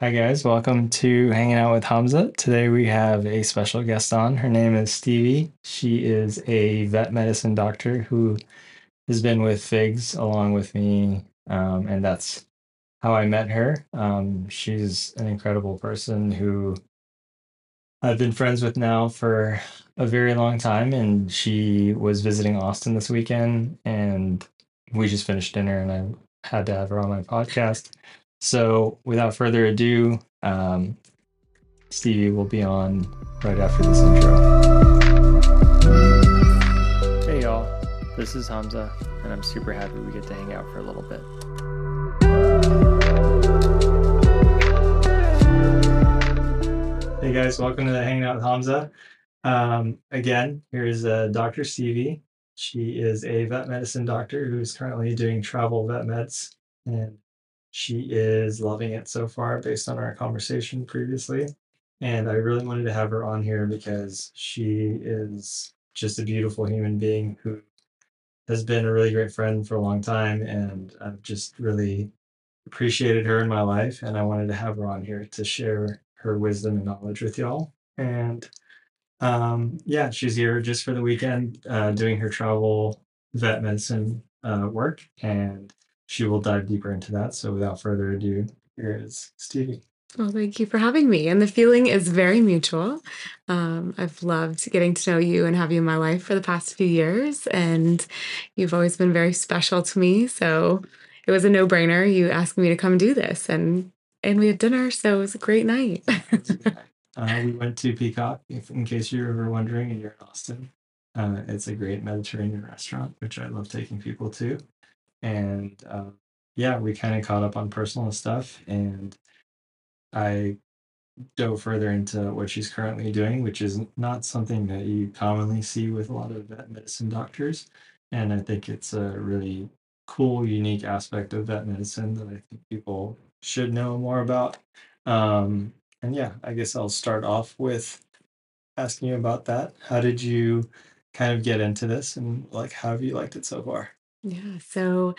Hi, guys. Welcome to Hanging Out with Hamza. Today we have a special guest on. Her name is Stevie. She is a vet medicine doctor who has been with FIGS along with me, um, and that's how I met her. Um, she's an incredible person who I've been friends with now for a very long time, and she was visiting Austin this weekend, and we just finished dinner, and I had to have her on my podcast. So, without further ado, um, Stevie will be on right after this intro. Hey, y'all. This is Hamza, and I'm super happy we get to hang out for a little bit. Hey, guys. Welcome to the Hanging Out with Hamza. Um, again, here's uh, Dr. Stevie. She is a vet medicine doctor who's currently doing travel vet meds, and she is loving it so far based on our conversation previously. And I really wanted to have her on here because she is just a beautiful human being who has been a really great friend for a long time. And I've just really appreciated her in my life. And I wanted to have her on here to share her wisdom and knowledge with y'all. And um, yeah, she's here just for the weekend uh, doing her travel vet medicine uh, work. And she will dive deeper into that. So without further ado, here is Stevie. Well, thank you for having me. And the feeling is very mutual. Um, I've loved getting to know you and have you in my life for the past few years. And you've always been very special to me. So it was a no brainer. You asked me to come do this. And and we had dinner. So it was a great night. uh, we went to Peacock, if, in case you're ever wondering, and you're in Austin. Uh, it's a great Mediterranean restaurant, which I love taking people to and uh, yeah, we kind of caught up on personal stuff, and I dove further into what she's currently doing, which is not something that you commonly see with a lot of vet medicine doctors, and I think it's a really cool, unique aspect of vet medicine that I think people should know more about. Um, and yeah, I guess I'll start off with asking you about that. How did you kind of get into this, and like, how have you liked it so far? Yeah. So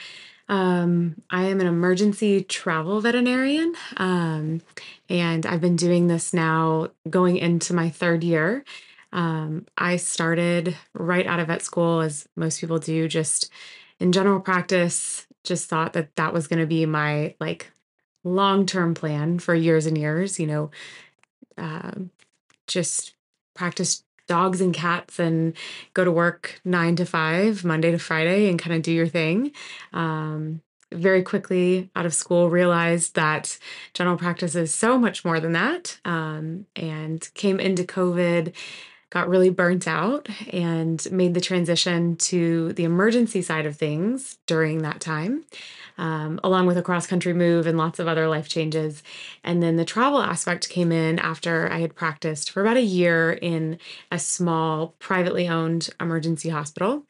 um, I am an emergency travel veterinarian. Um, and I've been doing this now going into my third year. Um, I started right out of vet school, as most people do, just in general practice, just thought that that was going to be my like long term plan for years and years, you know, uh, just practice dogs and cats and go to work nine to five, Monday to Friday, and kind of do your thing. Um, very quickly out of school realized that general practice is so much more than that um, and came into covid got really burnt out and made the transition to the emergency side of things during that time um, along with a cross country move and lots of other life changes. And then the travel aspect came in after I had practiced for about a year in a small privately owned emergency hospital.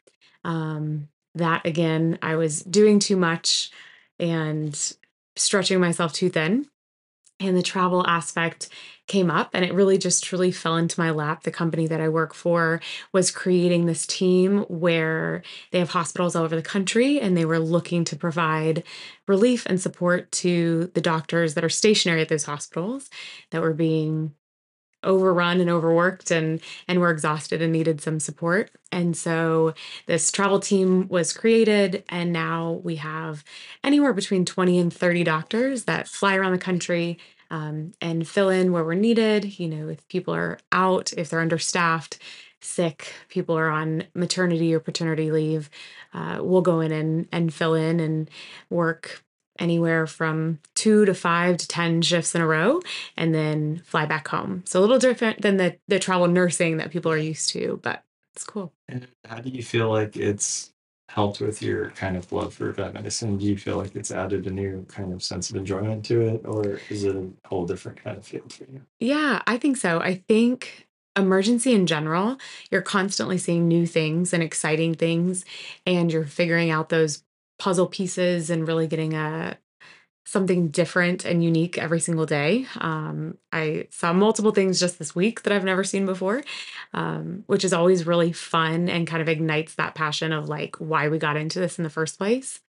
Um, that again, I was doing too much and stretching myself too thin. And the travel aspect came up and it really just truly fell into my lap. The company that I work for was creating this team where they have hospitals all over the country and they were looking to provide relief and support to the doctors that are stationary at those hospitals that were being overrun and overworked and and were exhausted and needed some support and so this travel team was created and now we have anywhere between 20 and 30 doctors that fly around the country um, and fill in where we're needed. You know, if people are out, if they're understaffed, sick, people are on maternity or paternity leave, uh, we'll go in and, and fill in and work anywhere from two to five to 10 shifts in a row and then fly back home. So a little different than the, the travel nursing that people are used to, but it's cool. And how do you feel like it's helped with your kind of love for vet medicine? Do you feel like it's added a new kind of sense of enjoyment to it, or is it a whole different kind of feel for you? Yeah, I think so. I think emergency in general, you're constantly seeing new things and exciting things, and you're figuring out those puzzle pieces and really getting a something different and unique every single day. Um, I saw multiple things just this week that I've never seen before, um, which is always really fun and kind of ignites that passion of like why we got into this in the first place.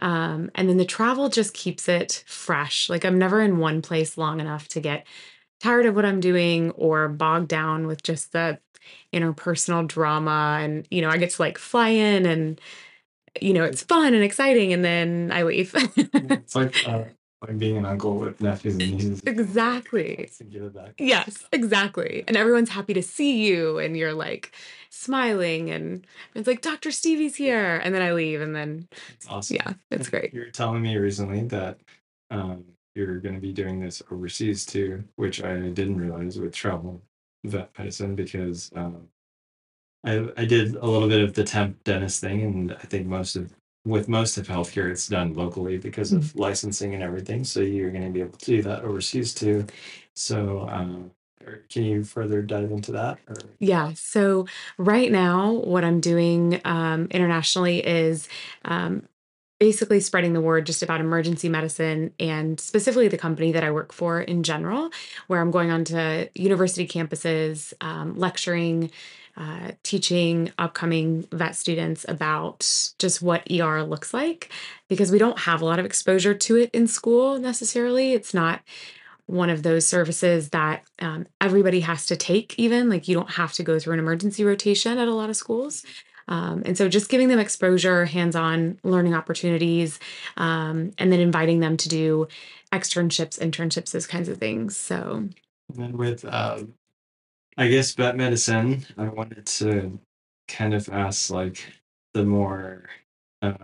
Um, and then the travel just keeps it fresh. Like I'm never in one place long enough to get tired of what I'm doing or bogged down with just the interpersonal drama. And, you know, I get to like fly in and, you know, it's fun and exciting. And then I leave. It's like uh, like being an uncle with nephews and nieces. exactly. To give it back. Yes, exactly. And everyone's happy to see you and you're like smiling and it's like Dr. Stevie's here. And then I leave and then It's awesome. yeah, it's great. You were telling me recently that um, you're going to be doing this overseas too, which I didn't realize with travel vet medicine because um, I I did a little bit of the temp dentist thing, and I think most of with most of healthcare it's done locally because of licensing and everything. So you're going to be able to do that overseas too. So um, can you further dive into that? Or Yeah. So right now, what I'm doing um, internationally is um, basically spreading the word just about emergency medicine and specifically the company that I work for in general, where I'm going on to university campuses, um, lecturing, uh, teaching upcoming vet students about just what ER looks like because we don't have a lot of exposure to it in school necessarily. It's not one of those services that um, everybody has to take, even like you don't have to go through an emergency rotation at a lot of schools. Um, and so just giving them exposure, hands on learning opportunities, um, and then inviting them to do externships, internships, those kinds of things. So, And then with, um, I guess vet medicine, I wanted to kind of ask like the more uh,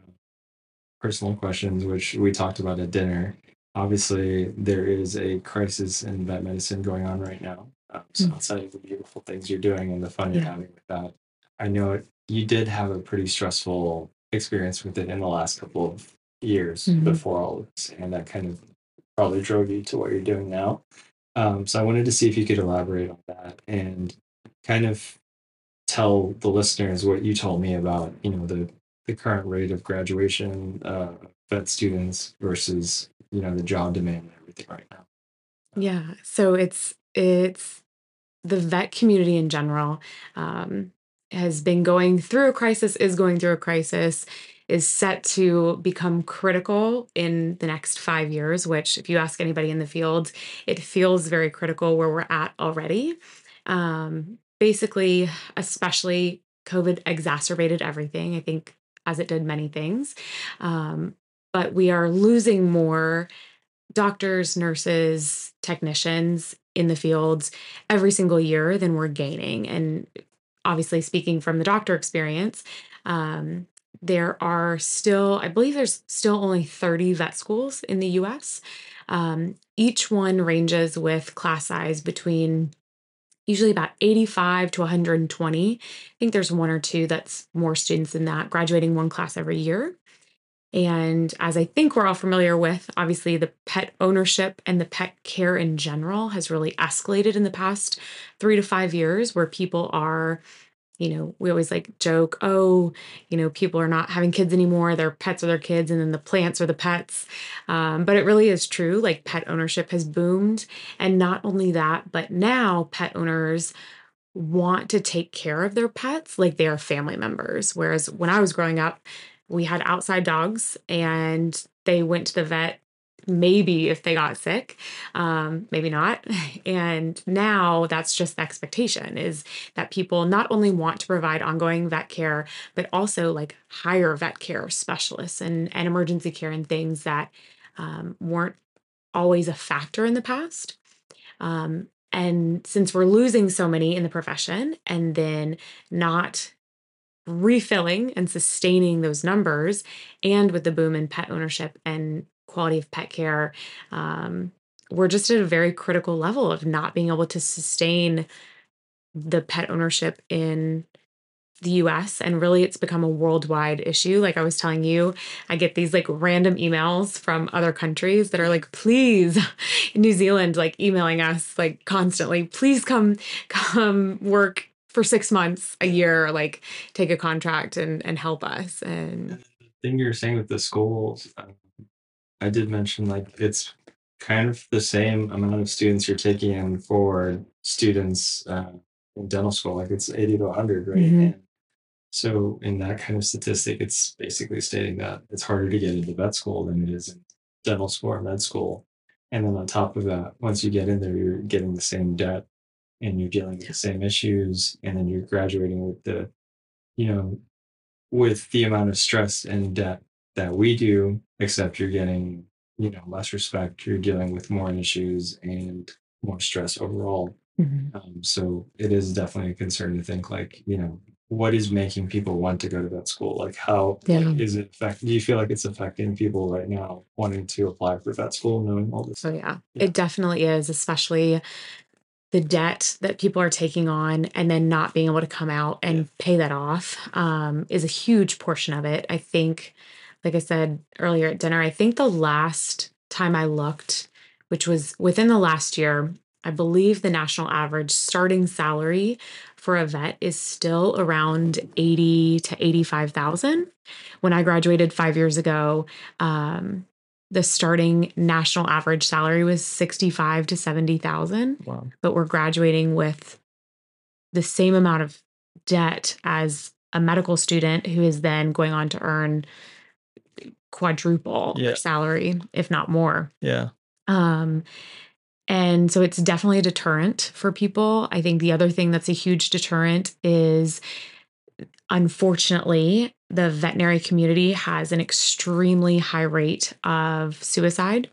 personal questions, which we talked about at dinner. Obviously, there is a crisis in vet medicine going on right now. Um, so Mm. outside of the beautiful things you're doing and the fun you're Yeah. having with that, I know you did have a pretty stressful experience with it in the last couple of years Mhm. before all this, and that kind of probably drove you to what you're doing now. Um, so I wanted to see if you could elaborate on that and kind of tell the listeners what you told me about, you know, the the current rate of graduation uh, vet students versus, you know, the job demand and everything right now. yeah. So it's, it's the vet community in general um, has been going through a crisis, is going through a crisis, is set to become critical in the next five years, which, if you ask anybody in the field, it feels very critical where we're at already. Um, basically, especially COVID exacerbated everything, I think, as it did many things. Um, but we are losing more doctors, nurses, technicians in the fields every single year than we're gaining. And obviously, speaking from the doctor experience, um, there are still, I believe there's still only 30 vet schools in the US. Um, each one ranges with class size between usually about 85 to 120. I think there's one or two that's more students than that, graduating one class every year. And as I think we're all familiar with, obviously the pet ownership and the pet care in general has really escalated in the past three to five years, where people are, you know, we always like joke, oh, you know, people are not having kids anymore. Their pets are their kids, and then the plants are the pets. Um, but it really is true. Like pet ownership has boomed. And not only that, but now pet owners want to take care of their pets like they are family members. Whereas when I was growing up, we had outside dogs and they went to the vet maybe if they got sick um maybe not. And now that's just the expectation is that people not only want to provide ongoing vet care but also like hire vet care specialists and and emergency care and things that um, weren't always a factor in the past. Um, and since we're losing so many in the profession and then not refilling and sustaining those numbers, and with the boom in pet ownership and quality of pet care, um, we're just at a very critical level of not being able to sustain the pet ownership in the US and really it's become a worldwide issue. Like I was telling you I get these like random emails from other countries that are like please New Zealand like emailing us like constantly please come come work for 6 months a year like take a contract and and help us and the thing you're saying with the schools, um, I did mention like it's kind of the same amount of students you're taking in for students uh, in dental school. Like it's 80 to 100, right? Mhm. And So in that kind of statistic, it's basically stating that it's harder to get into vet school than it is in dental school or med school. And then on top of that, once you get in there, you're getting the same debt and you're dealing with the same issues, and then you're graduating with the, you know, with the amount of stress and debt that we do, except you're getting, you know, less respect, you're dealing with more issues and more stress overall. Mhm. Um, so it is definitely a concern to think like, you know, what is making people want to go to vet school? Like how Yeah. is it affect do you feel like it's affecting people right now wanting to apply for vet school knowing all this? Oh, yeah. Yeah. It definitely is, especially the debt that people are taking on and then not being able to come out and Yeah. pay that off um, is a huge portion of it. I think, like I said earlier at dinner, I think the last time I looked, which was within the last year, I believe the national average starting salary for a vet is still around 80 to 85,000. When I graduated 5 years ago, um, the starting national average salary was 65 to 70,000, Wow. but we're graduating with the same amount of debt as a medical student who is then going on to earn quadruple Yeah. salary, if not more. Yeah. Um, and so it's definitely a deterrent for people. I think the other thing that's a huge deterrent is unfortunately, the veterinary community has an extremely high rate of suicide.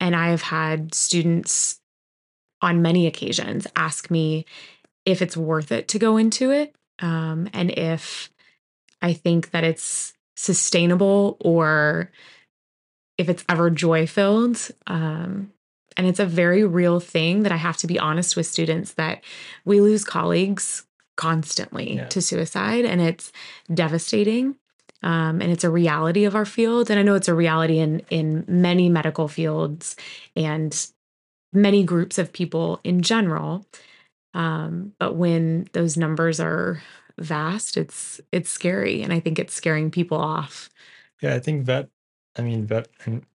And I have had students on many occasions ask me if it's worth it to go into it um, and if I think that it's sustainable or if it's ever joy filled. Um, and it's a very real thing that I have to be honest with students that we lose colleagues constantly Yeah. to suicide and it's devastating. Um, and it's a reality of our field. And I know it's a reality in in many medical fields and many groups of people in general. Um, but when those numbers are vast, it's it's scary. And I think it's scaring people off. Yeah, I think vet, I mean, vet,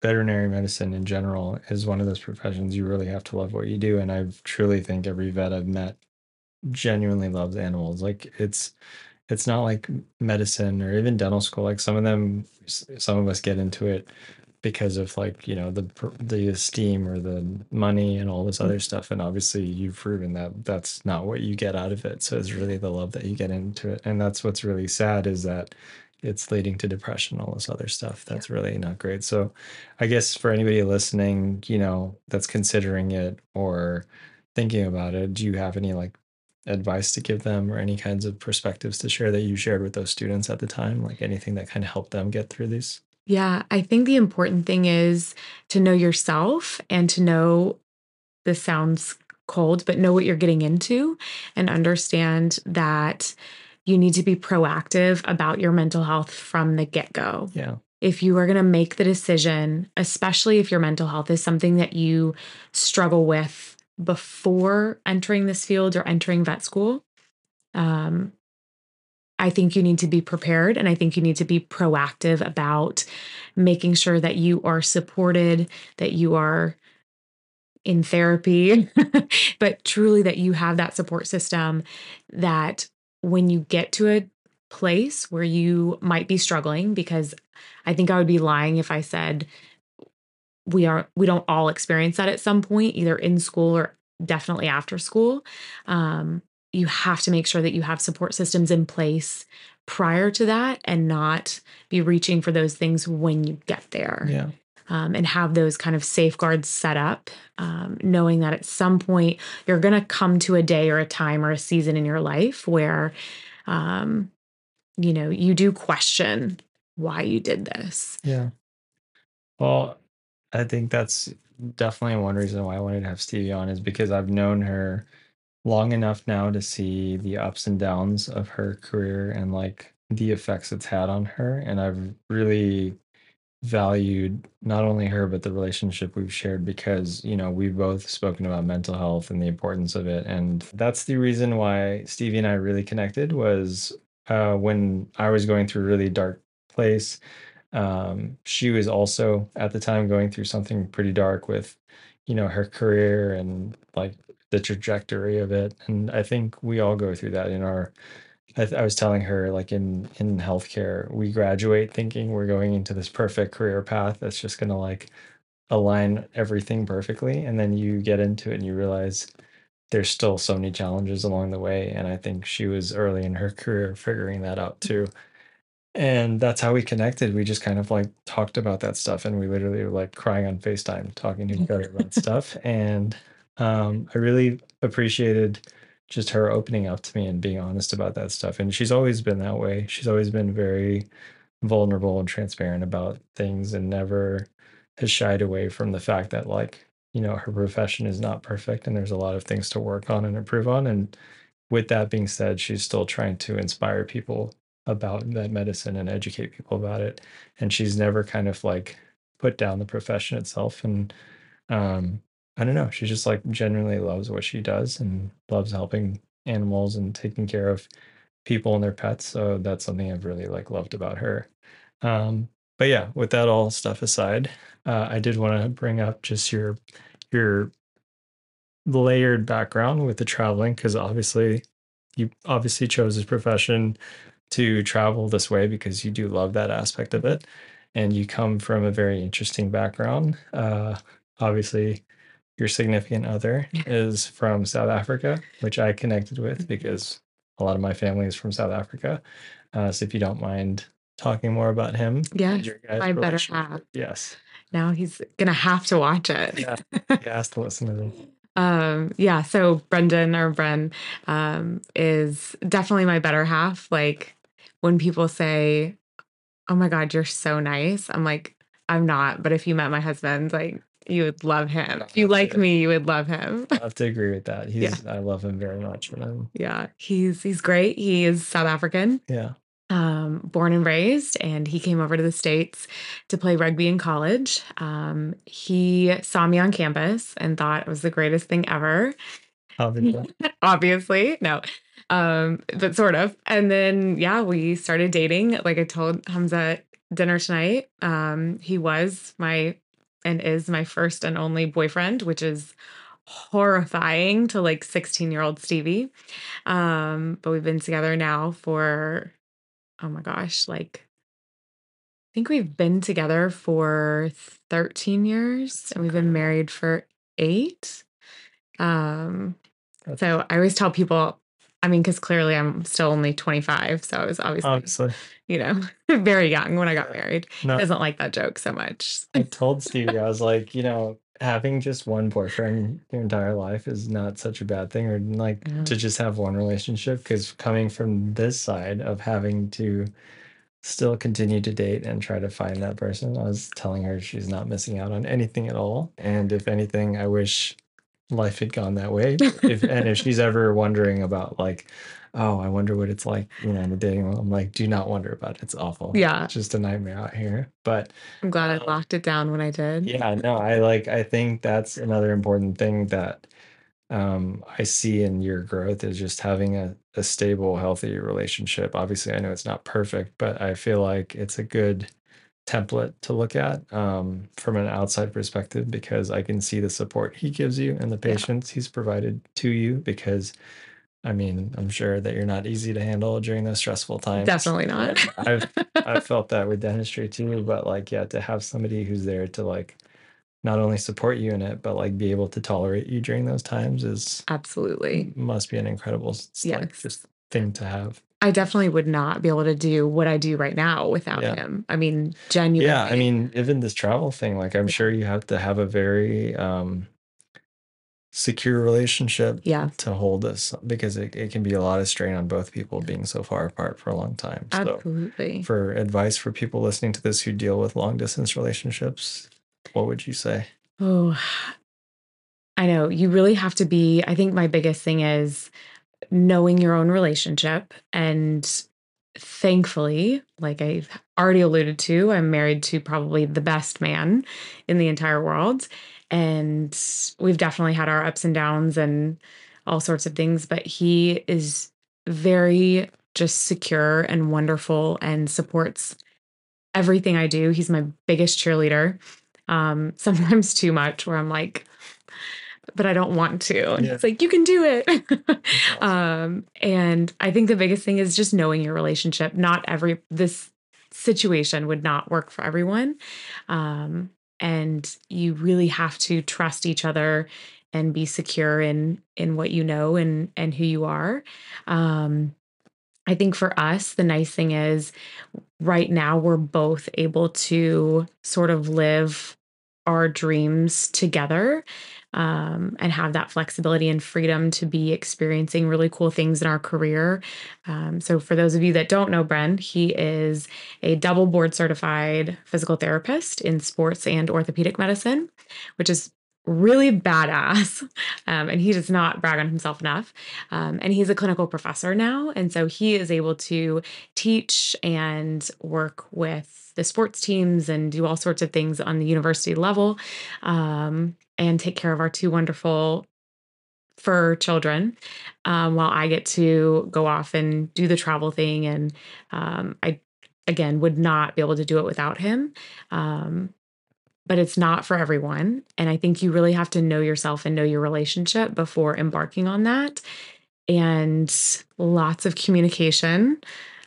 veterinary medicine in general is one of those professions you really have to love what you do. And I truly think every vet I've met genuinely loves animals. Like it's, it's not like medicine or even dental school. Like some of them, some of us get into it because of like you know the the esteem or the money and all this other stuff. And obviously, you've proven that that's not what you get out of it. So it's really the love that you get into it, and that's what's really sad is that it's leading to depression, all this other stuff. That's really not great. So, I guess for anybody listening, you know, that's considering it or thinking about it, do you have any like advice to give them or any kinds of perspectives to share that you shared with those students at the time? Like anything that kind of helped them get through these? Yeah, I think the important thing is to know yourself and to know this sounds cold, but know what you're getting into and understand that you need to be proactive about your mental health from the get go. Yeah. If you are going to make the decision, especially if your mental health is something that you struggle with before entering this field or entering vet school, um, I think you need to be prepared and I think you need to be proactive about making sure that you are supported, that you are in therapy, but truly that you have that support system that when you get to a place where you might be struggling because I think I would be lying if I said we are we don't all experience that at some point either in school or definitely after school um, you have to make sure that you have support systems in place prior to that and not be reaching for those things when you get there Yeah. um, and have those kind of safeguards set up, um, knowing that at some point you're going to come to a day or a time or a season in your life where, um, you know, you do question why you did this. Yeah. Well, I think that's definitely one reason why I wanted to have Stevie on is because I've known her long enough now to see the ups and downs of her career and like the effects it's had on her. And I've really valued not only her, but the relationship we've shared because, you know, we've both spoken about mental health and the importance of it. And that's the reason why Stevie and I really connected was uh, when I was going through a really dark place um, she was also at the time going through something pretty dark with you know her career and like the trajectory of it. And i think we all go through that in our I, th- I was telling her like in in healthcare we graduate thinking we're going into this perfect career path that's just going to like align everything perfectly. And then you get into it and you realize there's still so many challenges along the way. And i think she was early in her career figuring that out too and that's how we connected. We just kind of like talked about that stuff and we literally were like crying on facetime talking to each other about stuff. And um, i really appreciated just her opening up to me and being honest about that stuff. And she's always been that way. She's always been very vulnerable and transparent about things and never has shied away from the fact that like you know her profession is not perfect and there's a lot of things to work on and improve on. And with that being said she's still trying to inspire people about that medicine and educate people about it. And she's never kind of like put down the profession itself. And um i don't know. She just like genuinely loves what she does and loves helping animals and taking care of people and their pets. So that's something i've really like loved about her. Um but yeah with that all stuff aside uh, i did want to bring up just your your layered background with the traveling because obviously you obviously chose this profession to travel this way because you do love that aspect of it. And you come from a very interesting background. Uh, obviously your significant other is from south africa which i connected with because a lot of my family is from south africa. Uh, so if you don't mind talking more about him Yes, my better half. yes. Now he's gonna have to watch it. yeah. He has to listen to this. Um, yeah, so Brendan or Bren um, is definitely my better half. Like when people say, "Oh my God, you're so nice," I'm like, "I'm not." But if you met my husband, like you would love him. If you like me, you would love him. i have to agree with that Yeah. he's i love him very much I'm, yeah, he's he's great. He is South African. yeah um, born and raised, and he came over to the States to play rugby in college. Um, he saw me on campus and thought it was the greatest thing ever. obviously Obviously, no, um, but sort of. And then, yeah, we started dating. Like I told Hamza dinner tonight, um, he was my and is my first and only boyfriend, which is horrifying to like 16 year old Stevie. Um, but we've been together now for oh my gosh, like I think we've been together for 13 years and we've been married for eight. Um, so I always tell people, I mean, because clearly I'm still only 25. So I was obviously, obviously you know, very young when I got married. no Doesn't like that joke so much. I told Stevie, I was like, you know, having just one boyfriend your entire life is not such a bad thing, or like Yeah. to just have one relationship. Because coming from this side of having to still continue to date and try to find that person, I was telling her she's not missing out on anything at all. And if anything, I wish life had gone that way. If and if she's ever wondering about like, oh, I wonder what it's like, you know, in the dating world, I'm like, do not wonder about it. It's awful. Yeah. It's just a nightmare out here. But I'm glad I Um, locked it down when I did. yeah, no, I like I think that's another important thing that um I see in your growth is just having a, a stable, healthy relationship. Obviously, I know it's not perfect, but I feel like it's a good template to look at um from an outside perspective because I can see the support he gives you and the Yeah. patience he's provided to you because I mean, I'm sure that you're not easy to handle during those stressful times. Definitely not. I've I've felt that with dentistry too, but like yeah, to have somebody who's there to like not only support you in it, but like be able to tolerate you during those times is Absolutely. must be an incredible s- like just thing to have. I definitely would not be able to do what I do right now without Yeah. him. I mean, genuinely. Yeah, I mean, even this travel thing, like I'm sure you have to have a very um secure relationship yeah, to hold this because it, it can be a lot of strain on both people being so far apart for a long time. So absolutely. for advice for people listening to this who deal with long distance relationships, what would you say? Oh, I know. You really have to be. I think my biggest thing is knowing your own relationship. And thankfully, like I've already alluded to, I'm married to probably the best man in the entire world. And we've definitely had our ups and downs and all sorts of things, but he is very just secure and wonderful and supports everything I do. He's my biggest cheerleader. Um, sometimes too much, where I'm like, but I don't want to. And Yeah. it's like, you can do it. awesome. um, and I think the biggest thing is just knowing your relationship. Not every, this situation would not work for everyone. Um, and you really have to trust each other and be secure in in what you know and and who you are um i think for us the nice thing is right now we're both able to sort of live our dreams together um, and have that flexibility and freedom to be experiencing really cool things in our career. Um, so, for those of you that don't know Bren, he is a double board certified physical therapist in sports and orthopedic medicine, which is really badass. Um, and he does not brag on himself enough. Um, and he's a clinical professor now. And so he is able to teach and work with the sports teams and do all sorts of things on the university level um, and take care of our two wonderful fur children um, while I get to go off and do the travel thing. And um, I, again, would not be able to do it without him. Um, but it's not for everyone. And I think you really have to know yourself and know your relationship before embarking on that. And lots of communication,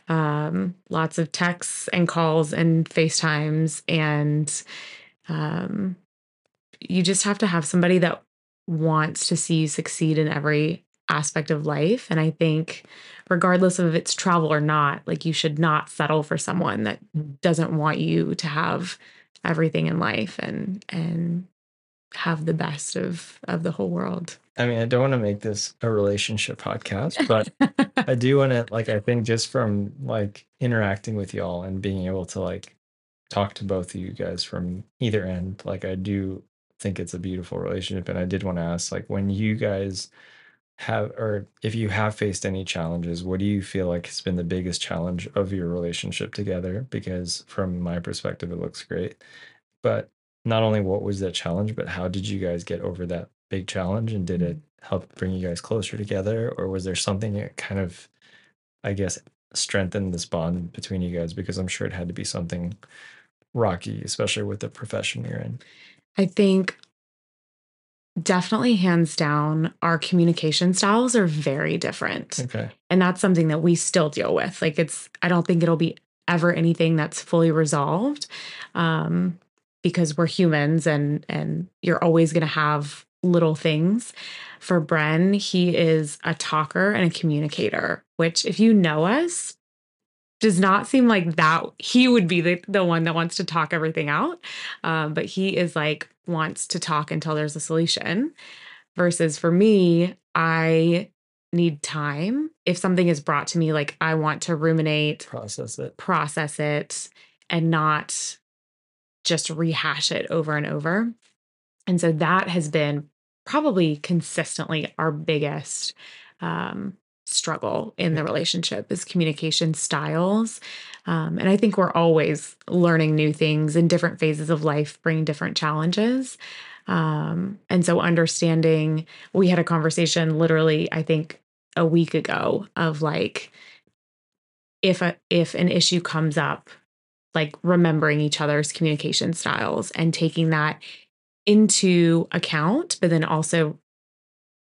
um, lots of texts and calls and FaceTimes. And um, you just have to have somebody that wants to see you succeed in every aspect of life. And I think, regardless of if it's travel or not, like you should not settle for someone that doesn't want you to have everything in life and and have the best of of the whole world. I mean, I don't want to make this a relationship podcast, but I do want to like I think just from like interacting with y'all and being able to like talk to both of you guys from either end, like I do think it's a beautiful relationship and I did want to ask like when you guys have or if you have faced any challenges, what do you feel like has been the biggest challenge of your relationship together? Because from my perspective it looks great. But not only what was that challenge, but how did you guys get over that big challenge and did it help bring you guys closer together or was there something that kind of I guess strengthened this bond between you guys because I'm sure it had to be something rocky, especially with the profession you're in. I think definitely hands down our communication styles are very different. Okay. And that's something that we still deal with. Like it's I don't think it'll be ever anything that's fully resolved. Um because we're humans and and you're always going to have little things. For Bren, he is a talker and a communicator, which if you know us, does not seem like that he would be the, the one that wants to talk everything out. Um, but he is like wants to talk until there's a solution. Versus for me, I need time. If something is brought to me, like I want to ruminate, Process it. process it, and not just rehash it over and over. And so that has been probably consistently our biggest um, struggle in the relationship is communication styles. Um, and I think we're always learning new things in different phases of life, bring different challenges. Um, and so understanding, we had a conversation literally, I think a week ago of like, if a if an issue comes up, like remembering each other's communication styles and taking that into account, but then also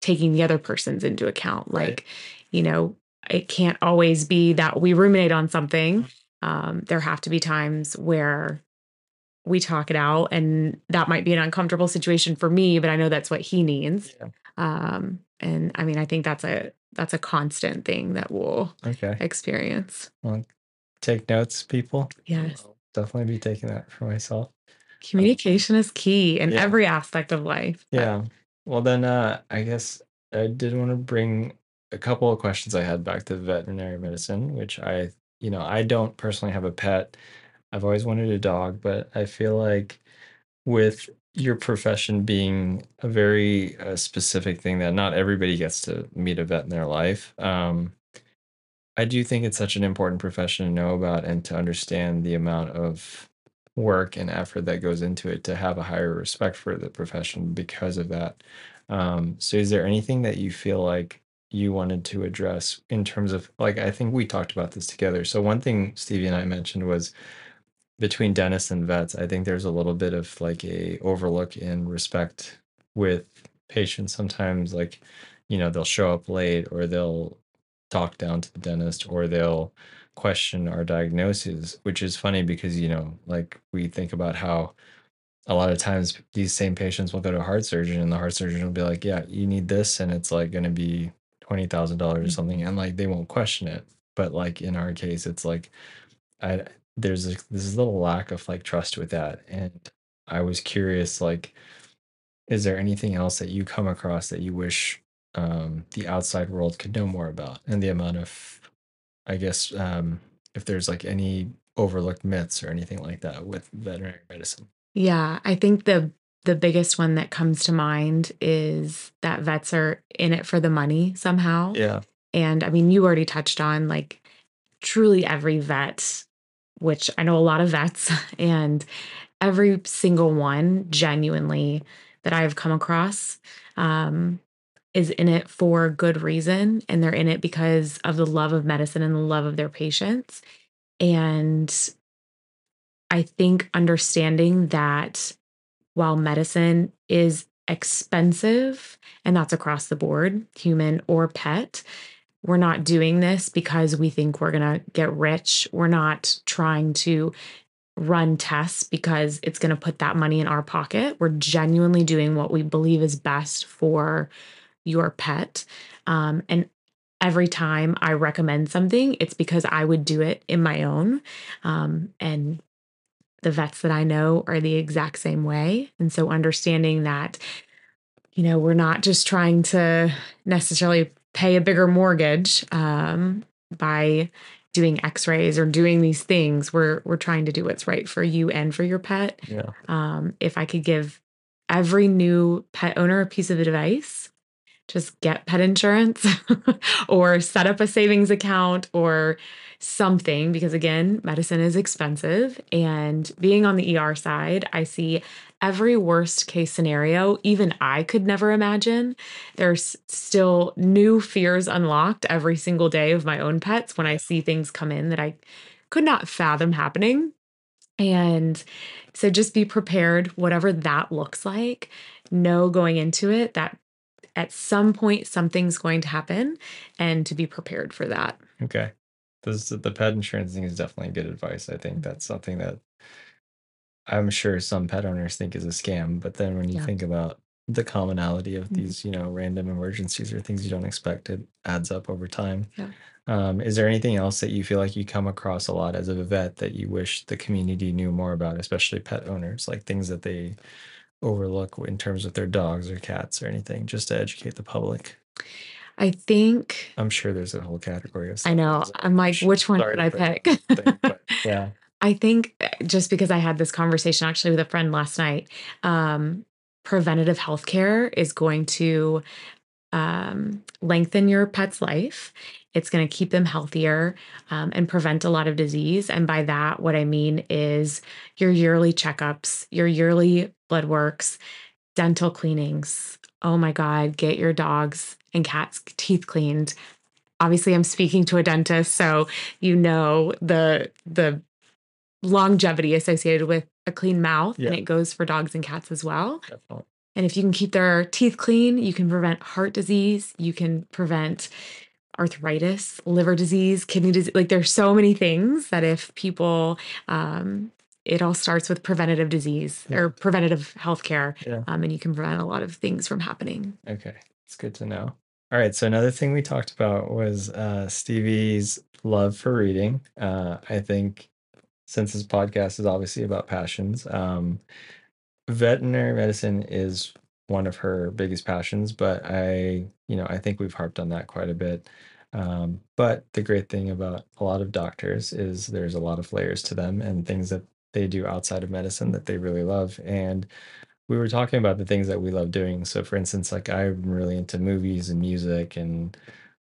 taking the other person's into account. Right. Like, you know, it can't always be that we ruminate on something. Um, there have to be times where we talk it out, and that might be an uncomfortable situation for me, but I know that's what he needs. Yeah. Um, and I mean, I think that's a that's a constant thing that we'll Okay. experience. Well, take notes, people. Yes. I'll definitely be taking that for myself. Communication is key in Yeah. every aspect of life. but- Yeah. Well, then uh, I guess I did want to bring a couple of questions I had back to veterinary medicine, which I, you know, I don't personally have a pet. I've always wanted a dog, but I feel like with your profession being a very uh, specific thing that not everybody gets to meet a vet in their life, um, I do think it's such an important profession to know about and to understand the amount of work and effort that goes into it to have a higher respect for the profession because of that. Um, so, is there anything that you feel like you wanted to address in terms of like I think we talked about this together. So one thing Stevie and I mentioned was between dentists and vets, I think there's a little bit of like a overlook in respect with patients sometimes like, you know, they'll show up late or they'll talk down to the dentist or they'll question our diagnoses, which is funny because, you know, like we think about how a lot of times these same patients will go to a heart surgeon and the heart surgeon will be like, yeah, you need this and it's like going to be $20,000 or mm-hmm. something and like they won't question it. But like in our case it's like I there's a, this little lack of like trust with that and I was curious like is there anything else that you come across that you wish um, the outside world could know more about and the amount of i guess um, if there's like any overlooked myths or anything like that with veterinary medicine Yeah, I think the the biggest one that comes to mind is that vets are in it for the money somehow. yeah And I mean, you already touched on like truly every vet, which I know a lot of vets, and every single one genuinely that I've come across um, is in it for good reason. And they're in it because of the love of medicine and the love of their patients. And I think understanding that while medicine is expensive, and that's across the board, human or pet, we're not doing this because we think we're going to get rich. We're not trying to run tests because it's going to put that money in our pocket. We're genuinely doing what we believe is best for your pet. Um, and every time I recommend something, it's because I would do it in my own. Um, and the vets that I know are the exact same way. And so understanding that, you know, we're not just trying to necessarily pay a bigger mortgage um, by doing x-rays or doing these things we're we're trying to do what's right for you and for your pet yeah um, if i could give every new pet owner a piece of advice just get pet insurance or set up a savings account or something because again medicine is expensive. And being on the ER side I see every worst case scenario even I could never imagine. There's still new fears unlocked every single day of my own pets when I see things come in that I could not fathom happening. And so just be prepared whatever that looks like know going into it that at some point something's going to happen and to be prepared for that. okay this the pet insurance thing is definitely good advice i think that's something that i'm sure some pet owners think is a scam but then when you Yeah. think about the commonality of Mhm. these you know random emergencies or things you don't expect it adds up over time Yeah. Um, is there anything else that you feel like you come across a lot as a vet that you wish the community knew more about, especially pet owners, like things that they overlook in terms of their dogs or cats or anything, just to educate the public? I think I'm sure there's a whole category of I know. I'm like, which one should I pick? thing, but yeah, I think uh, just because I had this conversation actually with a friend last night, um, preventative healthcare is going to um, lengthen your pet's life. It's going to keep them healthier um, and prevent a lot of disease. And by that, what I mean is your yearly checkups, your yearly blood works, dental cleanings. Oh my God, get your dogs and cats' teeth cleaned. Obviously, I'm speaking to a dentist, so you know the the longevity associated with a clean mouth, and it goes for dogs and cats as well. definitely. And if you can keep their teeth clean, you can prevent heart disease, you can prevent arthritis, liver disease, kidney disease. Like there's so many things that if people, um, it all starts with preventative disease Yeah. or preventative healthcare, Yeah. um, and you can prevent a lot of things from happening. Okay, it's good to know. All right, so another thing we talked about was uh, Stevie's love for reading. Uh, I think since this podcast is obviously about passions, um, veterinary medicine is one of her biggest passions. But I, you know, I think we've harped on that quite a bit. Um, but the great thing about a lot of doctors is there's a lot of layers to them and things that they do outside of medicine that they really love. And we were talking about the things that we love doing. So, for instance, like I'm really into movies and music, and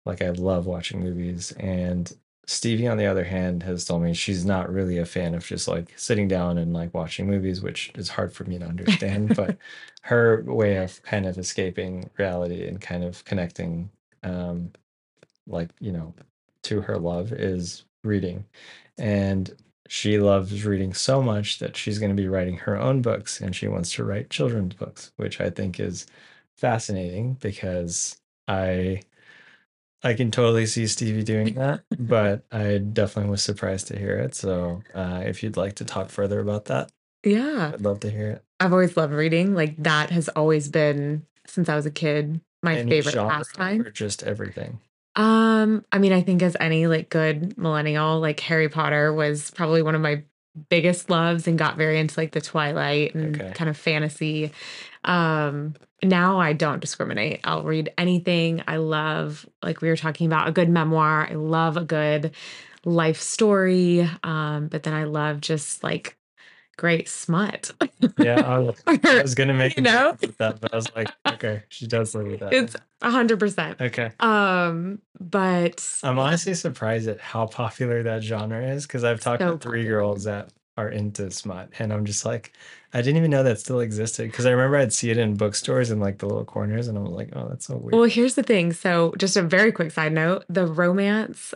like I love watching movies. And Stevie, on the other hand, has told me she's not really a fan of just like sitting down and like watching movies, which is hard for me to understand. but her way of kind of escaping reality and kind of connecting, um, like, you know, to her love is reading. And she loves reading so much that she's going to be writing her own books and she wants to write children's books, which I think is fascinating because I I can totally see Stevie doing that, but I definitely was surprised to hear it. So uh, if you'd like to talk further about that, Yeah. I'd love to hear it. I've always loved reading. Like that has always been since I was a kid my Any favorite pastime. or just everything. Um, I mean, I think as any like good millennial, like Harry Potter was probably one of my biggest loves and got very into like the Twilight and Okay. kind of fantasy. Um, now I don't discriminate. I'll read anything. I love, like we were talking about, a good memoir. I love a good life story. Um, but then I love just like great smut. Yeah, I was, I was gonna make You a know? with that, but I was like, okay, she does live with that. it's a hundred percent. okay. Um, but I'm honestly surprised at how popular that genre is because I've talked So to three girls that are into smut, and I'm just like, I didn't even know that still existed because I remember I'd see it in bookstores in like the little corners, and I was like, oh, that's so weird. Well, here's the thing. So, just a very quick side note the romance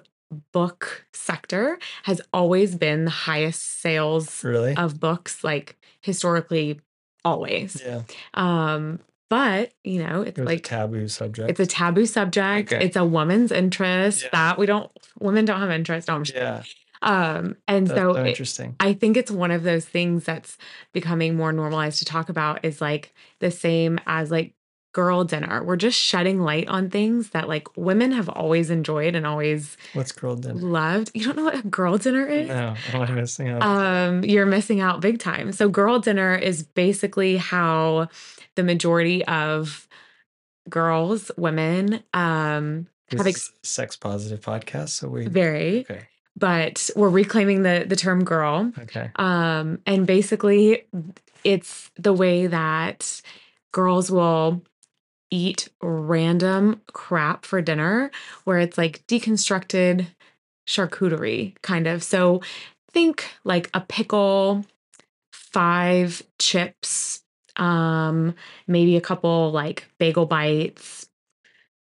book sector has always been the highest sales really? of books, like historically, always. yeah, Um, but, you know, it's it like, a taboo subject. it's a taboo subject. Okay. It's a woman's interest Yeah. that we don't, women don't have interest. No, yeah, um, and that's so so it- interesting. I think it's one of those things that's becoming more normalized to talk about is like the same as like girl dinner. We're just shedding light on things that like women have always enjoyed and always What's girl dinner? loved. You don't know what a girl dinner is? No, I'm missing out? Um, you're missing out big time. So girl dinner is basically how the majority of girls, women, um, this have ex- a sex positive podcast, so we very, okay, but we're reclaiming the the term girl. okay, Um, and basically, it's the way that girls will eat random crap for dinner, where it's like deconstructed charcuterie, kind of. So think like a pickle, five chips, um, maybe a couple like bagel bites.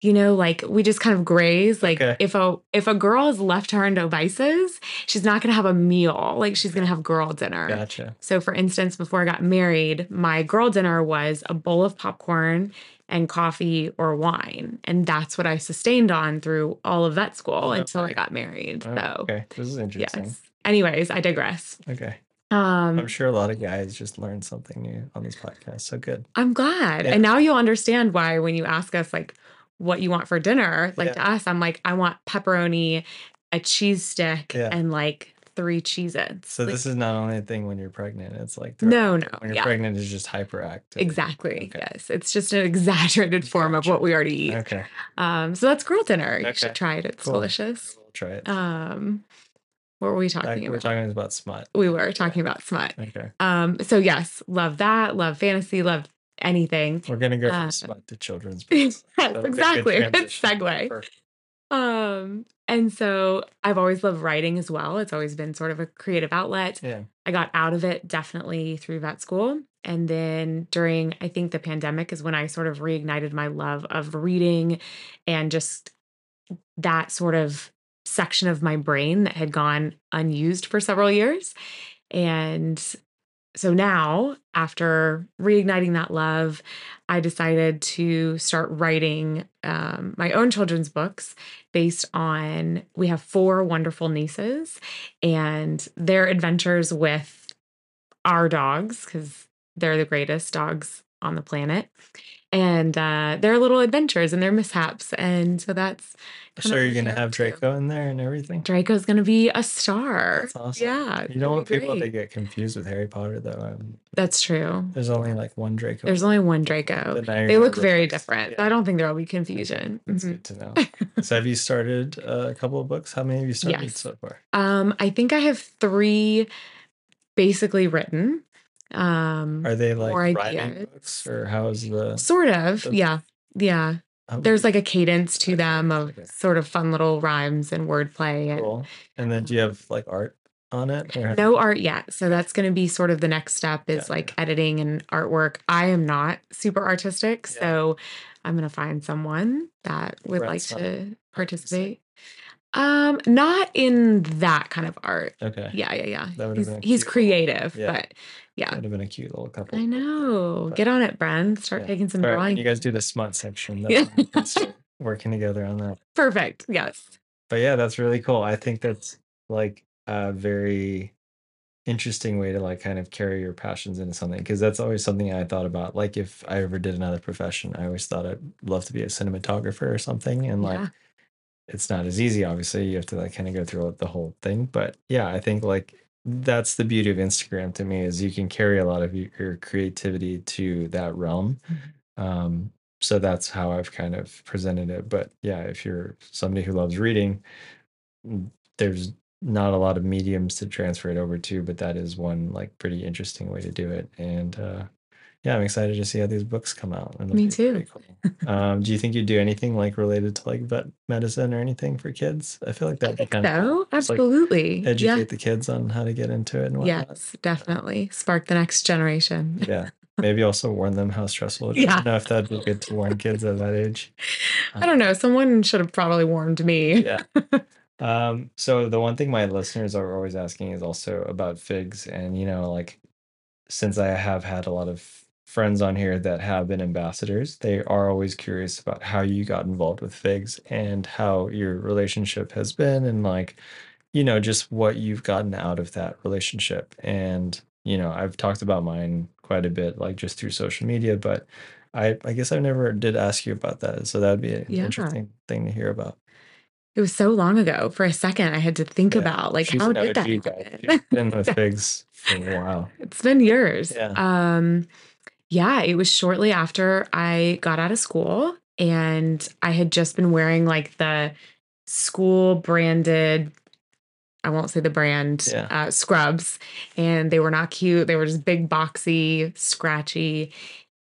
You know, like we just kind of graze. Like Okay. if a if a girl is left to her own devices, she's not gonna have a meal. Like she's gonna have girl dinner. gotcha. So, for instance, before I got married, my girl dinner was a bowl of popcorn and coffee or wine. And that's what I sustained on through all of vet school until I got married. Oh, so, okay, this is interesting. yes. Anyways, I digress. Okay, Um, I'm sure a lot of guys just learned something new on this podcast. So good. I'm glad. Yeah. And now you'll understand why when you ask us, like, what you want for dinner, like Yeah. to us, I'm like, I want pepperoni, a cheese stick, Yeah. and like three Cheez Its. So Like, this is not only a thing when you're pregnant. It's like No, no, When you're yeah. pregnant, it's just hyperactive. Exactly. Okay. Yes. It's just an exaggerated form of what we already eat. Okay. Um, so that's girl dinner. You Okay. should try it. It's Cool. delicious. We'll try it. Um, what were we Back- about? we're talking about smut. we were talking about smut. Okay. Um, so yes, love that. Love fantasy. Love anything. We're gonna go from Uh, to children's yes, books. That'll be a good exactly. Good segue. Perfect. Um, and so I've always loved writing as well. It's always been sort of a creative outlet. Yeah. I got out of it definitely through vet school. And then during, I think the pandemic is when I sort of reignited my love of reading and just that sort of section of my brain that had gone unused for several years. And so now, after reigniting that love, I decided to start writing um, my own children's books based on we have four wonderful nieces and their adventures with our dogs because they're the greatest dogs on the planet and uh, their little adventures and their mishaps and so that's So you're gonna have up to. Draco in there and everything. draco's gonna be a star That's awesome. yeah You it's don't want people to get confused with Harry Potter though. Um, that's true there's only like one Draco. there's only one draco But now you're they look very different yeah. i don't think there will be confusion That's Mhm. good to know. so have you started a couple of books? How many have you started Yes. so far? um i think i have three basically written um Are they like More writing ideas. books or how is the? sort of the- yeah yeah how- there's like a cadence to Okay, them of okay. sort of fun little rhymes and wordplay and cool. And then do you have like art on it? Or no art yet so that's going to be sort of the next step is Yeah. like editing and artwork i am not super artistic Yeah. so i'm going to find someone that would like to participate um not in that kind of art Okay. yeah yeah yeah That he's, been he's creative Yeah. but Yeah. Would have been a cute little couple. I know. But Get on it, Bren. Start yeah. taking some right, drawing. you guys do the smut section, that's Yeah. when we can start working together on that. Perfect. Yes. But yeah, that's really cool. I think that's like a very interesting way to like kind of carry your passions into something because that's always something I thought about. Like if I ever did another profession, I always thought I'd love to be a cinematographer or something. And like Yeah. It's not as easy, obviously. You have to like kind of go through the whole thing. But yeah, I think like that's the beauty of Instagram to me is you can carry a lot of your, creativity to that realm. Um, so that's how I've kind of presented it. But yeah, if you're somebody who loves reading, mm, there's not a lot of mediums to transfer it over to, but that is one like pretty interesting way to do it. And uh, yeah, I'm excited to see how these books come out. and Me too. Cool. Um, do you think you'd do anything like related to like vet medicine or anything for kids? I feel like that'd be kind of. So, like, absolutely. Yeah. educate the kids on how to get into it and whatnot. Yes, definitely. Spark the next generation. Yeah. Maybe also warn them how stressful it is. I Yeah. don't know if that'd be good to warn kids at that age. I don't know. Someone should have probably warned me. Yeah. Um, so the one thing my listeners are always asking is also about figs. And, you know, like since I have had a lot of friends on here that have been ambassadors, they are always curious about how you got involved with figs and how your relationship has been and like, you know, just what you've gotten out of that relationship. And, you know, I've talked about mine quite a bit, like just through social media, but I, I guess I never did ask you about that. So that'd be an Yeah. interesting thing to hear about. It was so long ago. For a second, I had to think Yeah. about like She's how did that happen? Been with figs for a while. It's been years. Yeah. Um, yeah, it was shortly after I got out of school and I had just been wearing like the school branded, I won't say the brand, Yeah. uh, scrubs. And they were not cute. They were just big, boxy, scratchy.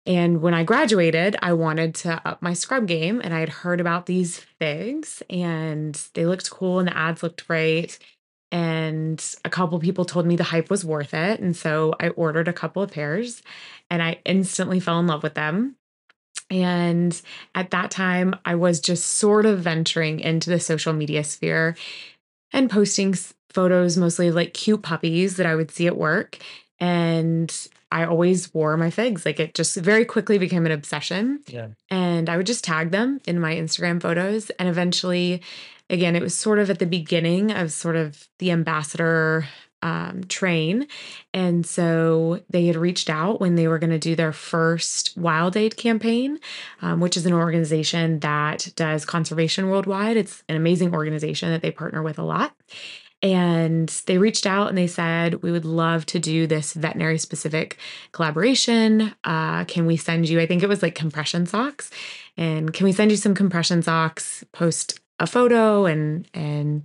And when I graduated, I wanted to up my scrub game and I had heard about these figs and they looked cool and the ads looked great. And a couple people told me the hype was worth it. And so I ordered a couple of pairs and I instantly fell in love with them. And at that time, I was just sort of venturing into the social media sphere and posting photos, mostly of, like cute puppies that I would see at work. And I always wore my figs. Like it just very quickly became an obsession Yeah. and I would just tag them in my Instagram photos. And eventually, again, it was sort of at the beginning of sort of the ambassador um, train. And so they had reached out when they were going to do their first Wild Aid campaign, um, which is an organization that does conservation worldwide. It's an amazing organization that they partner with a lot. And they reached out and they said, We would love to do this veterinary specific collaboration. Uh, can we send you, I think it was like compression socks. And can we send you some compression socks, post a photo and, and,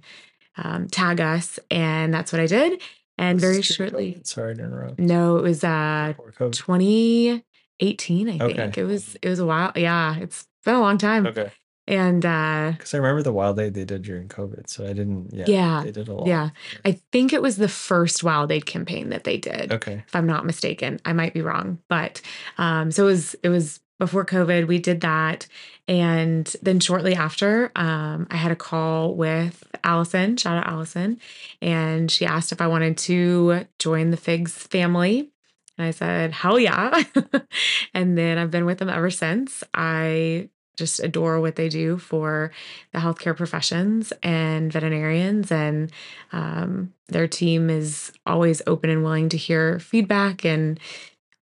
um, tag us? And that's what I did. And very shortly, COVID? Sorry to interrupt. no, it was, uh, 2018, I Okay. think. It was, it was a while. Yeah. It's been a long time. Okay. And, uh, Because I remember the wild aid they did during COVID. So I didn't, yeah. Yeah, They did a lot. yeah. I think it was the first Wild Aid campaign that they did. Okay. if I'm not mistaken. I might be wrong, but um, so it was it was before COVID. We did that, and then shortly after, um, I had a call with Allison. Shout out Allison, and she asked if I wanted to join the Figs family. And I said, hell yeah. and then I've been with them ever since. I just adore what they do for the healthcare professions and veterinarians. And um, their team is always open and willing to hear feedback and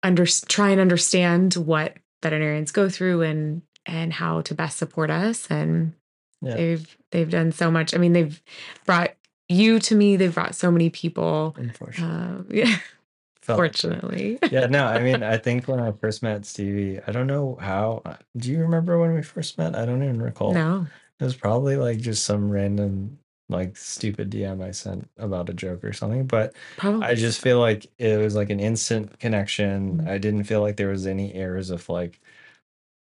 under, try and understand what veterinarians go through and and how to best support us. And Yeah. they've they've done so much. I mean, they've brought you to me. They've brought so many people. Unfortunately. Uh, yeah, Felt fortunately. yeah, no, I mean, I think when I first met Stevie, I don't know how. uh, Do you remember when we first met? I don't even recall. No. It was probably like just some random, like stupid DM I sent about a joke or something. But Probably. I just feel like it was like an instant connection. Mhm. I didn't feel like there was any airs of like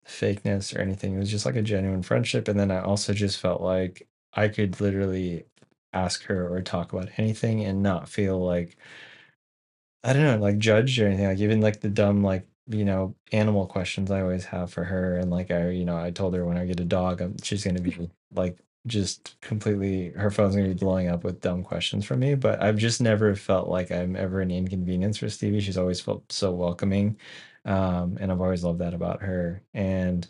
fakeness or anything. It was just like a genuine friendship. And then I also just felt like I could literally ask her or talk about anything and not feel like I don't know, like judged or anything. Like even like the dumb like you know animal questions I always have for her, and like I you know I told her when I get a dog, I'm, she's gonna be like just completely her phone's gonna be blowing up with dumb questions from me. But I've just never felt like I'm ever an inconvenience for Stevie. She's always felt so welcoming. Um, and I've always loved that about her. And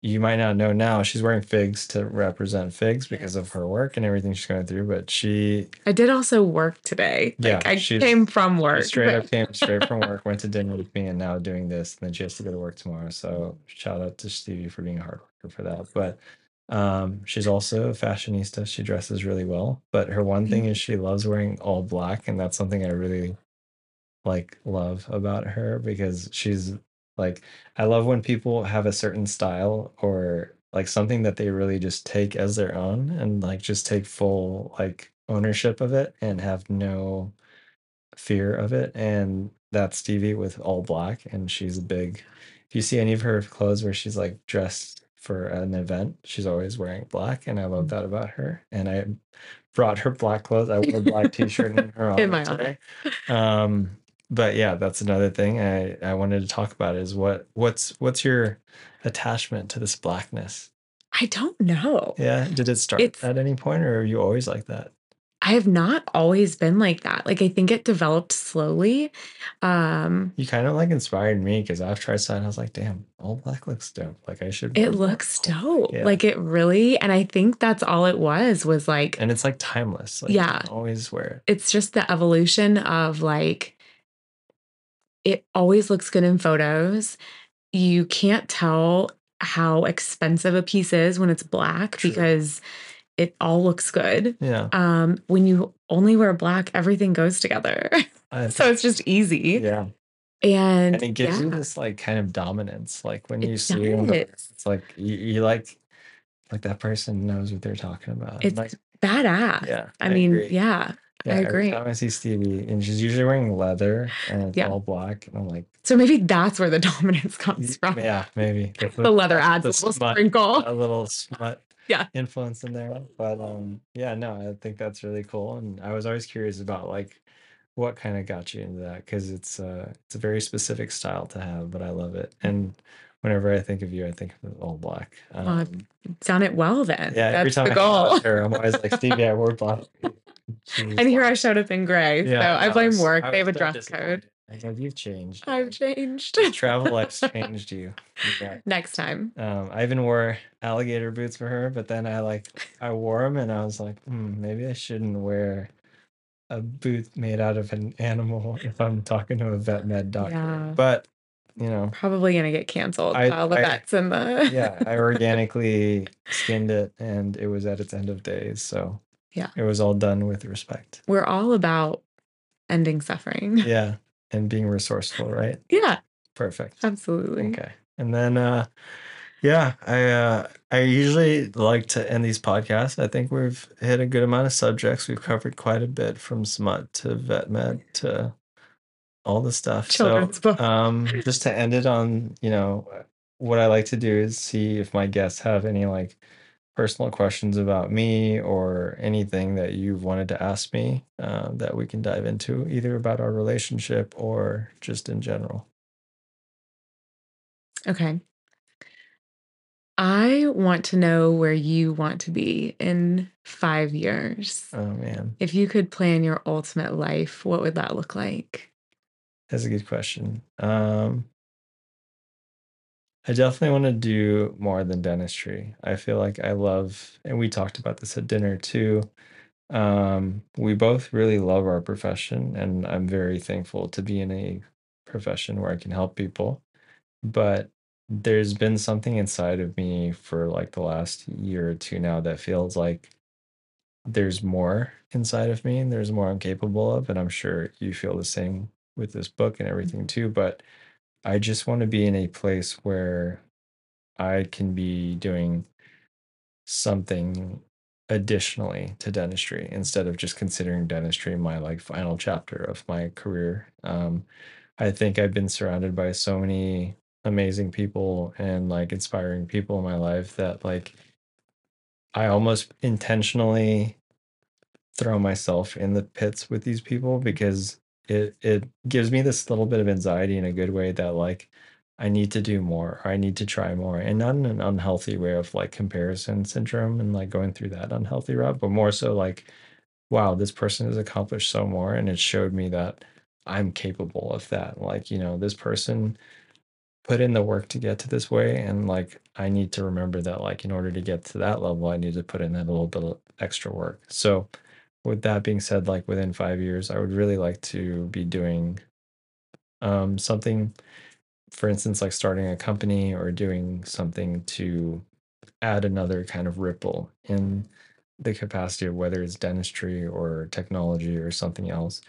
you might not know now she's wearing figs to represent figs because of her work and everything she's going through but she I did also work today. Yeah, Like I came from work. straight up came straight from work went to dinner with me and now doing this and then she has to go to work tomorrow so shout out to stevie for being a hard worker for that but um she's also a fashionista. She dresses really well. But her one thing is she loves wearing all black and that's something i really like love about her because she's like I love when people have a certain style or like something that they really just take as their own and like just take full like ownership of it and have no fear of it. And that's Stevie with all black and she's a big. If you see any of her clothes where she's like dressed for an event she's always wearing black and I love that about her and I brought her black clothes I wore a black t-shirt in her honor In my today. Um, but yeah, that's another thing I I wanted to talk about is what what's what's your attachment to this blackness? I don't know. Yeah, did it start It's- at any point, or are you always like that? I have not always been like that. Like I think it developed slowly. Um You kind of like inspired me because I've tried something. I was like, damn, all black looks dope. Like I should. it black. looks dope. Yeah. Like it really and I think that's all it was was like and it's like timeless. Like, you Yeah. can always wear it. it's just the evolution of like it always looks good in photos. You can't tell how expensive a piece is when it's black True. because it all looks good. Yeah, Um when you only wear black everything goes together. I so it's just easy. yeah, And, and it gives you this like kind of dominance. Like when It you see them, it's like you, you like like that person knows what they're talking about. It's like badass. yeah, I, mean, agree. yeah. I agree. every time I see Stevie, and she's usually wearing leather and it's Yeah. all black, and I'm like, So maybe that's where the dominance comes from. yeah, maybe The leather adds the a little smut- sprinkle. a little smut Yeah. influence in there. But um, yeah, no, I think that's really cool, and I was always curious about like what kind of got you into that because it's uh it's a very specific style to have, but I love it. And whenever I think of you, I think of all black. Well, Um, Done it well then. yeah, every time the I goal. her, I'm always like Stevie, I wore black. And here I showed up in gray. so I blame was- work. I They have a dress code. I know you've changed. I've changed. Travel life's changed you. Yeah. Next time. Um, I even wore alligator boots for her, but then I like I wore them and I was like, hmm, maybe I shouldn't wear a boot made out of an animal if I'm talking to a vet med doctor. Yeah. But you know, Probably gonna get canceled. I- all the vets and the yeah, I organically skinned it and it was at its end of days. So Yeah. it was all done with respect. We're all about ending suffering. Yeah. And being resourceful, right? Yeah, Perfect. absolutely. Okay. And then uh yeah, I uh I usually like to end these podcasts. I think we've hit a good amount of subjects. We've covered quite a bit from smut to vet med to all the stuff. Children's so um just to end it on, you know, what I like to do is see if my guests have any like personal questions about me or anything that you've wanted to ask me uh, that we can dive into, either about our relationship or just in general. Okay. I want to know where you want to be in five years. Oh man. If you could plan your ultimate life, what would that look like? That's a good question. Um, I definitely want to do more than dentistry. I feel like I love, and we talked about this at dinner too. Um, we both really love our profession, and I'm very thankful to be in a profession where I can help people. But there's been something inside of me for like the last year or two now that feels like there's more inside of me and there's more I'm capable of. And I'm sure you feel the same with this book and everything too. But I just want to be in a place where I can be doing something additionally to dentistry instead of just considering dentistry my like final chapter of my career. Um, I think I've been surrounded by so many amazing people and like inspiring people in my life that like I almost intentionally throw myself in the pits with these people because it it gives me this little bit of anxiety in a good way that like I need to do more or I need to try more. And not in an unhealthy way of like comparison syndrome and like going through that unhealthy route, but more so like, wow, this person has accomplished so more. And it showed me that I'm capable of that. Like, you know, this person put in the work to get to this way. And like, I need to remember that, like, in order to get to that level, I need to put in that little bit of extra work. So, with that being said, like within five years, I would really like to be doing um, something, for instance, like starting a company or doing something to add another kind of ripple in the capacity of whether it's dentistry or technology or something else.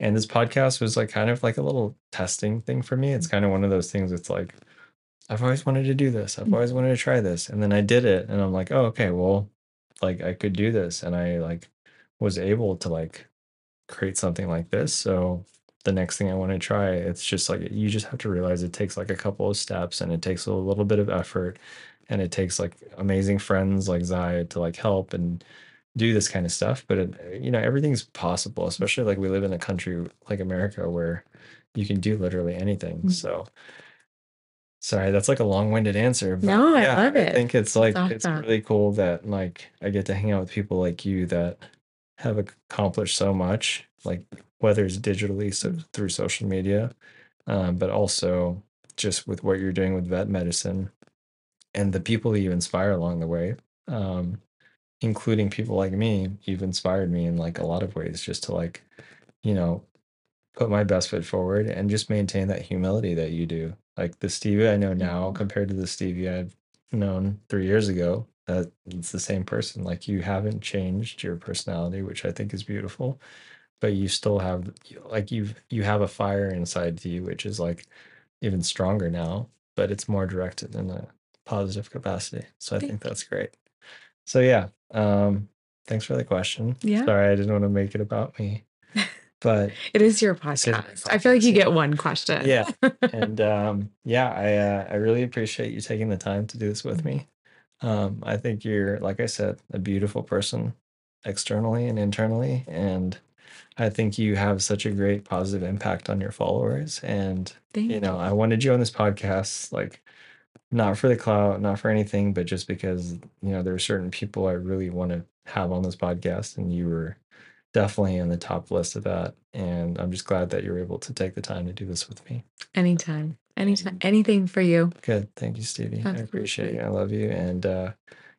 And this podcast was like kind of like a little testing thing for me. It's kind of one of those things it's like, I've always wanted to do this. I've always wanted to try this. And then I did it and I'm like, oh, okay, well, like I could do this. And I like was able to like create something like this. So the next thing I want to try, it's just like you just have to realize it takes like a couple of steps and it takes a little bit of effort and it takes like amazing friends like Xy to like help and do this kind of stuff. But it, you know, everything's possible, especially like we live in a country like America where you can do literally anything. Mm. So sorry, that's like a long-winded answer. But No, I yeah, love I think it's like it's really cool that like I get to hang out with people like you that have accomplished so much, like whether it's digitally so through social media, um, but also just with what you're doing with vet medicine and the people that you inspire along the way, um, including people like me. You've inspired me in like a lot of ways, just to like, you know, put my best foot forward and just maintain that humility that you do. Like the Stevie I know now compared to the Stevie I've known three years ago, that it's the same person. Like you haven't changed your personality, which I think is beautiful, but you still have like you've you have a fire inside you, which is like even stronger now, but it's more directed in a positive capacity. So I Thank think that's great. So yeah, um, thanks for the question. Yeah. Sorry, I didn't want to make it about me, but It is your This is podcast. I feel like you podcast, get one question. yeah, and um, yeah, I uh, I really appreciate you taking the time to do this with me. Um, I think you're, like I said, a beautiful person externally and internally, and I think you have such a great positive impact on your followers. And Thank you know, I wanted you on this podcast, like not for the clout, not for anything, but just because you know there are certain people I really want to have on this podcast, and you were definitely in the top list of that. And I'm just glad that you're able to take the time to do this with me. Anytime. Anytime. Anything for you. Good. Thank you, Stevie. I appreciate you. I love you. And uh,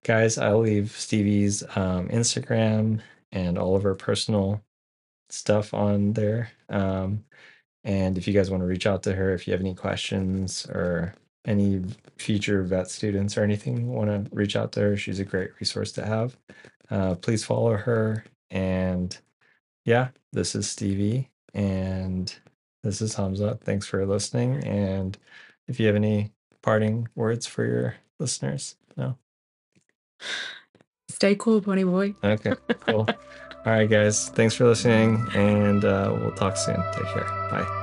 guys, I'll leave Stevie's um, Instagram and all of her personal stuff on there. Um, and if you guys want to reach out to her, if you have any questions or any future vet students or anything want to reach out to her, she's a great resource to have. Uh, please follow her. And yeah, this is Stevie and this is Hamza. Thanks for listening. And if you have any parting words for your listeners, no? Stay cool, pony boy. Okay, cool. All right, guys. Thanks for listening, and uh, we'll talk soon. Take care. Bye.